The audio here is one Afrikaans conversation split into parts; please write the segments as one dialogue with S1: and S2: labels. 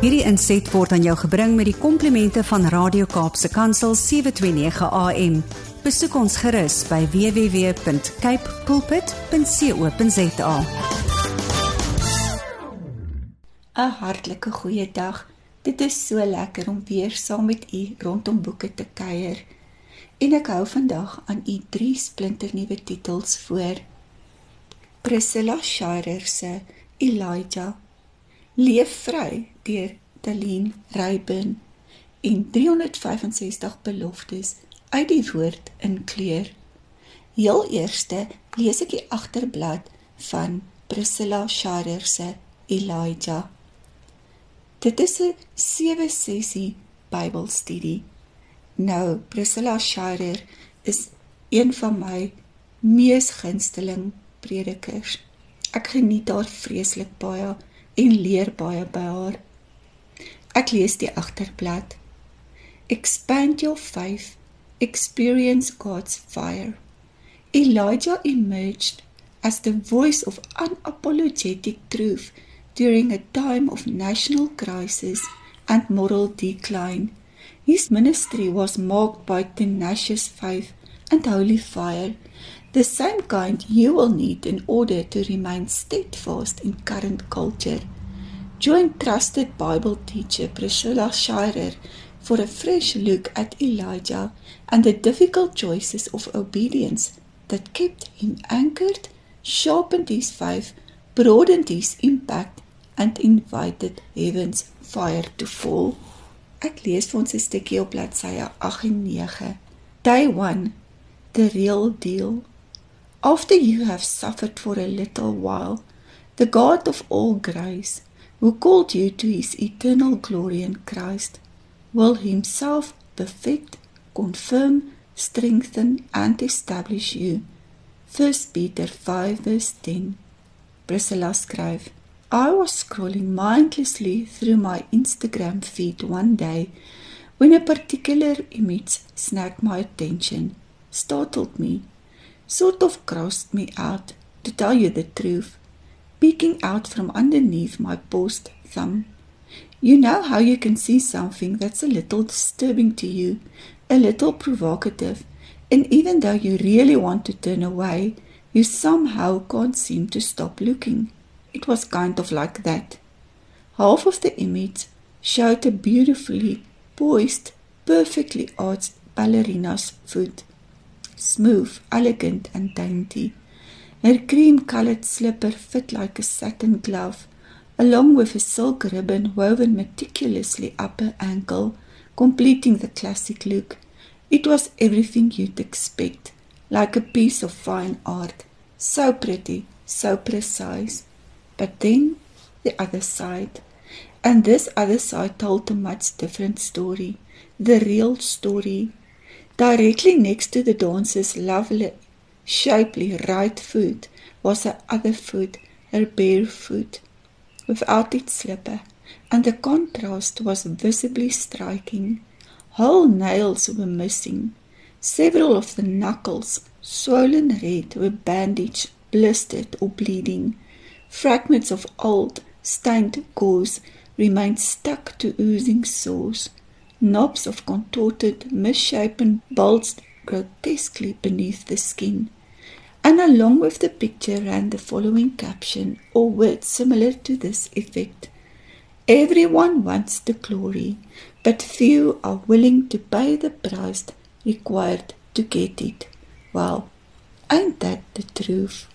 S1: Hierdie inset word aan jou gebring met die komplimente van Radio Kaapse Kansel 729 AM. Besoek ons gerus by www.cape pulpit.co.za.
S2: 'n Hartlike goeie dag. Dit is so lekker om weer saam met u rondom boeke te kuier. En ek hou vandag aan u drie splinternuwe titels voor. Priscilla Schreier se Elijah Leef vry deur Talien Reyburn en 365 beloftes uit die woord in kleur. Heel eerste lees ek die agterblad van Priscilla Schreier se Elijah. Dit is 'n 7 sessie Bybelstudie. Nou, Priscilla Schreier is een van my mees gunsteling predikers. Ek geniet haar vreeslik baie en leer baie by haar. Ek lees die agterblad. Expand your faith, experience God's fire. Elijah emerged as the voice of unapologetic truth during a time of national crisis and moral decline. His ministry was marked by tenacious faith and holy fire, the same kind you will need in order to remain steadfast in current culture. Join trusted Bible teacher Priscilla Schreier for a fresh look at Elijah and the difficult choices of obedience that kept him anchored, sharpened his faith, broadened his impact, and invited heaven's fire to fall. Ek lees vir ons 'n stukkie op bladsye 8 en 9. Day 1 The real deal. After you have suffered for a little while, the God of all grace, who called you to his eternal glory in Christ, will himself perfect, confirm, strengthen, and establish you. 1 Peter 5 verse 10. Priscilla skryf: I was scrolling mindlessly through my Instagram feed one day when a particular image snagged my attention, startled me, sort of grossed me out, to tell you the truth, peeking out from underneath my paused thumb. You know how you can see something that's a little disturbing to you, a little provocative, and even though you really want to turn away, you somehow can't seem to stop looking. It was kind of like that. Half of the image showed a beautifully poised, perfectly arched ballerina's foot, smooth, elegant, and dainty. Her cream-colored slipper fit like a satin glove, along with a silk ribbon woven meticulously up her ankle, completing the classic look. It was everything you'd expect, like a piece of fine art, so pretty, so precise. But then the other side. And this other side told a much different story, the real story. Directly next to the dancer's lovely, shapely right foot was her other foot, her bare foot, without its slipper, and the contrast was visibly striking. Whole nails were missing. Several of the knuckles, swollen red, were bandaged, blistered, or bleeding. Fragments of old, stained gauze remained stuck to oozing sores. Knobs of contorted, misshapen bulged grotesquely beneath the skin. And along with the picture ran the following caption, or words similar to this effect. Everyone wants the glory, but few are willing to pay the price required to get it. Well, ain't that the truth?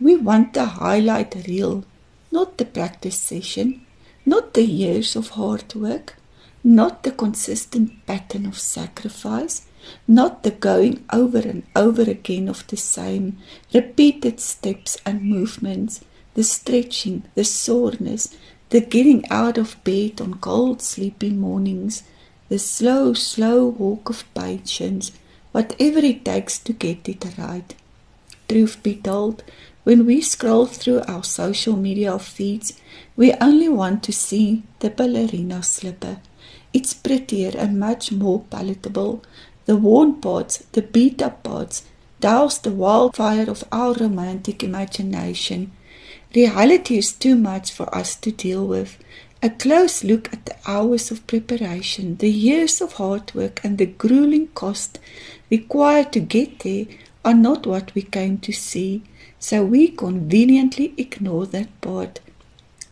S2: We want the highlight reel, not the practice session, not the years of hard work, not the consistent pattern of sacrifice, not the going over and over again of the same repeated steps and movements, the stretching, the soreness, the getting out of bed on cold, sleepy mornings, the slow, slow walk of patience, whatever it takes to get it right. Truth be told, when we scroll through our social media feeds, we only want to see the ballerina slipper. It's prettier and much more palatable. The worn parts, the beat up parts, douse the wildfire of our romantic imagination. Reality is too much for us to deal with, A close look at the hours of preparation, the years of hard work, and the grueling cost required to get there are not what we came to see, so we conveniently ignore that part.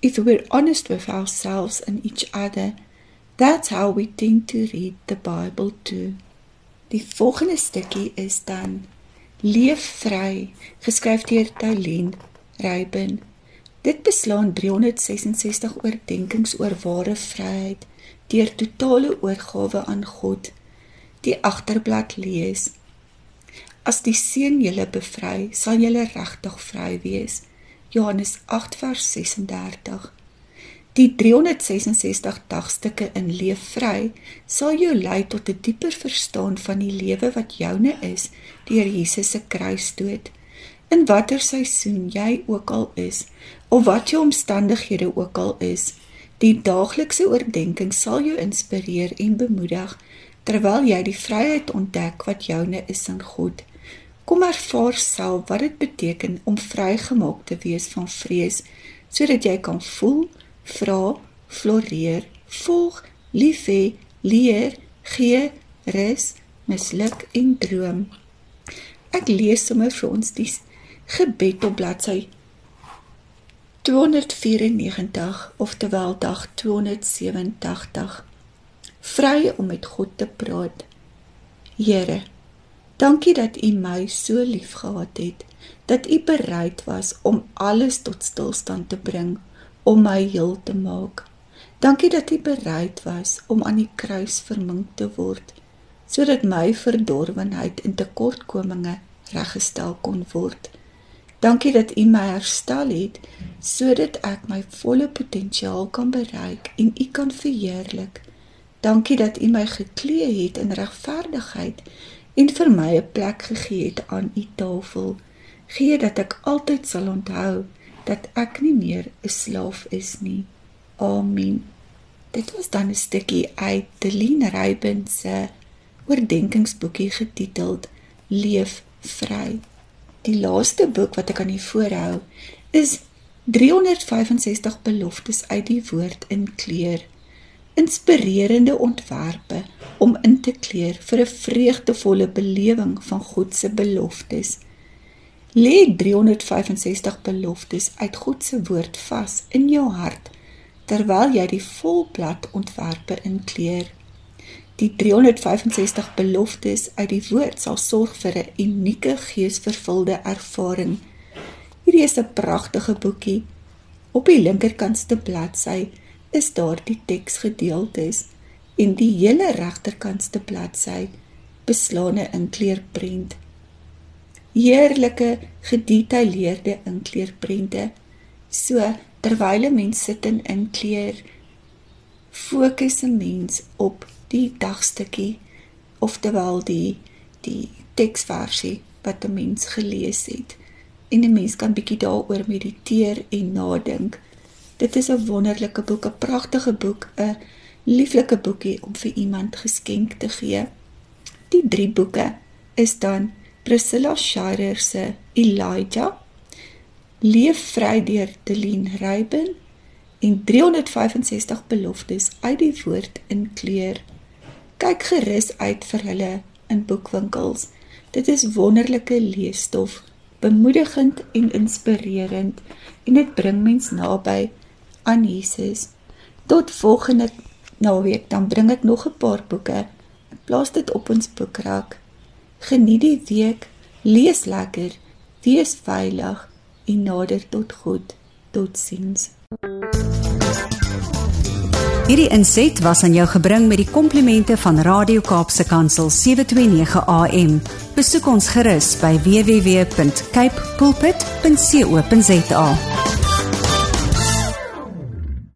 S2: If we're honest with ourselves and each other, that's how we tend to read the Bible too. Die volgende stukkie is dan Leef vry, geskryf deur Tylien Rybin. Dit beslaan 366 oordeenkings oor ware vryheid deur totale oorgawe aan God. Die agterblad lees: As die Seun julle bevry, sal julle regtig vry wees. Johannes 8:36. Die 366 dagstukke in Leef vry sal jou lei tot 'n dieper verstaan van die lewe wat joune is deur Jesus se kruisdood in watter seisoen jy ook al is of wat jou omstandighede ook al is die daaglikse oordeenking sal jou inspireer en bemoedig terwyl jy die vryheid ontdek wat joune is in God. Kom ervaar self wat dit beteken om vrygemaak te wees van vrees sodat jy kan voel vra floreer volg lief hê leer gee rus misluk en droom. Ek lees sommer vir ons die gebed op bladsy 294 oftewel dag 287 vry om met God te praat. Here dankie dat U my so liefgehad het dat U bereid was om alles tot stilstand te bring om my heel te maak dankie dat U bereid was om aan die kruis vermink te word sodat my verdorwenheid en tekortkominge reggestel kon word Dankie dat U my herstel het sodat ek my volle potensiaal kan bereik en U kan verheerlik. Dankie dat U my geklee het in regverdigheid en vir my 'n plek gegee het aan U tafel. Gee dat ek altyd sal onthou dat ek nie meer 'n slaaf is nie. Amen. Dit was dan 'n stukkie uit Deline Rybin se oordeenkingsboekie getiteld Leef vry. Die laaste boek wat ek aan u voorhou is 365 beloftes uit die woord in kleur. Inspirerende ontwerpe om in te kleur vir 'n vreugdevolle belewing van God se beloftes. Lê 365 beloftes uit God se woord vas in jou hart terwyl jy die volblad ontwerpe in kleur. Die 365 beloftes uit die woord sal sorg vir 'n unieke geesvervulde ervaring. Hierdie is 'n pragtige boekie. Op die linkerkantste bladsy is daar die teksgedeeltes en die hele regterkantste bladsy beslaane in kleurprent. Heerlike gedetailleerde inkleurprente. So terwyl 'n mens sit en inkleur, fokus 'n mens op die dagstukkie oftewel die die teksversie wat 'n mens gelees het en 'n mens kan bietjie daaroor mediteer en nadink. Dit is 'n wonderlike boek, 'n pragtige boek, 'n lieflike boekie om vir iemand geskenk te gee. Die drie boeke is dan Priscilla Schreier se Elijah, Leef vry deur Deline Rybin en 365 beloftes uit die woord in kleur kyk gerus uit vir hulle in boekwinkels. Dit is wonderlike leesstof, bemoedigend en inspirerend en dit bring mens naby aan Jesus. Tot volgende naweek dan bring ek nog 'n paar boeke. Plaas dit op ons boekrak. Geniet die week, lees lekker, wees veilig en nader tot God. Totsiens.
S1: Hierdie inset was aan jou gebring met die komplimente van Radio Kaapse Kansel 729 AM. Besoek ons gerus by www.cape pulpit.co.za.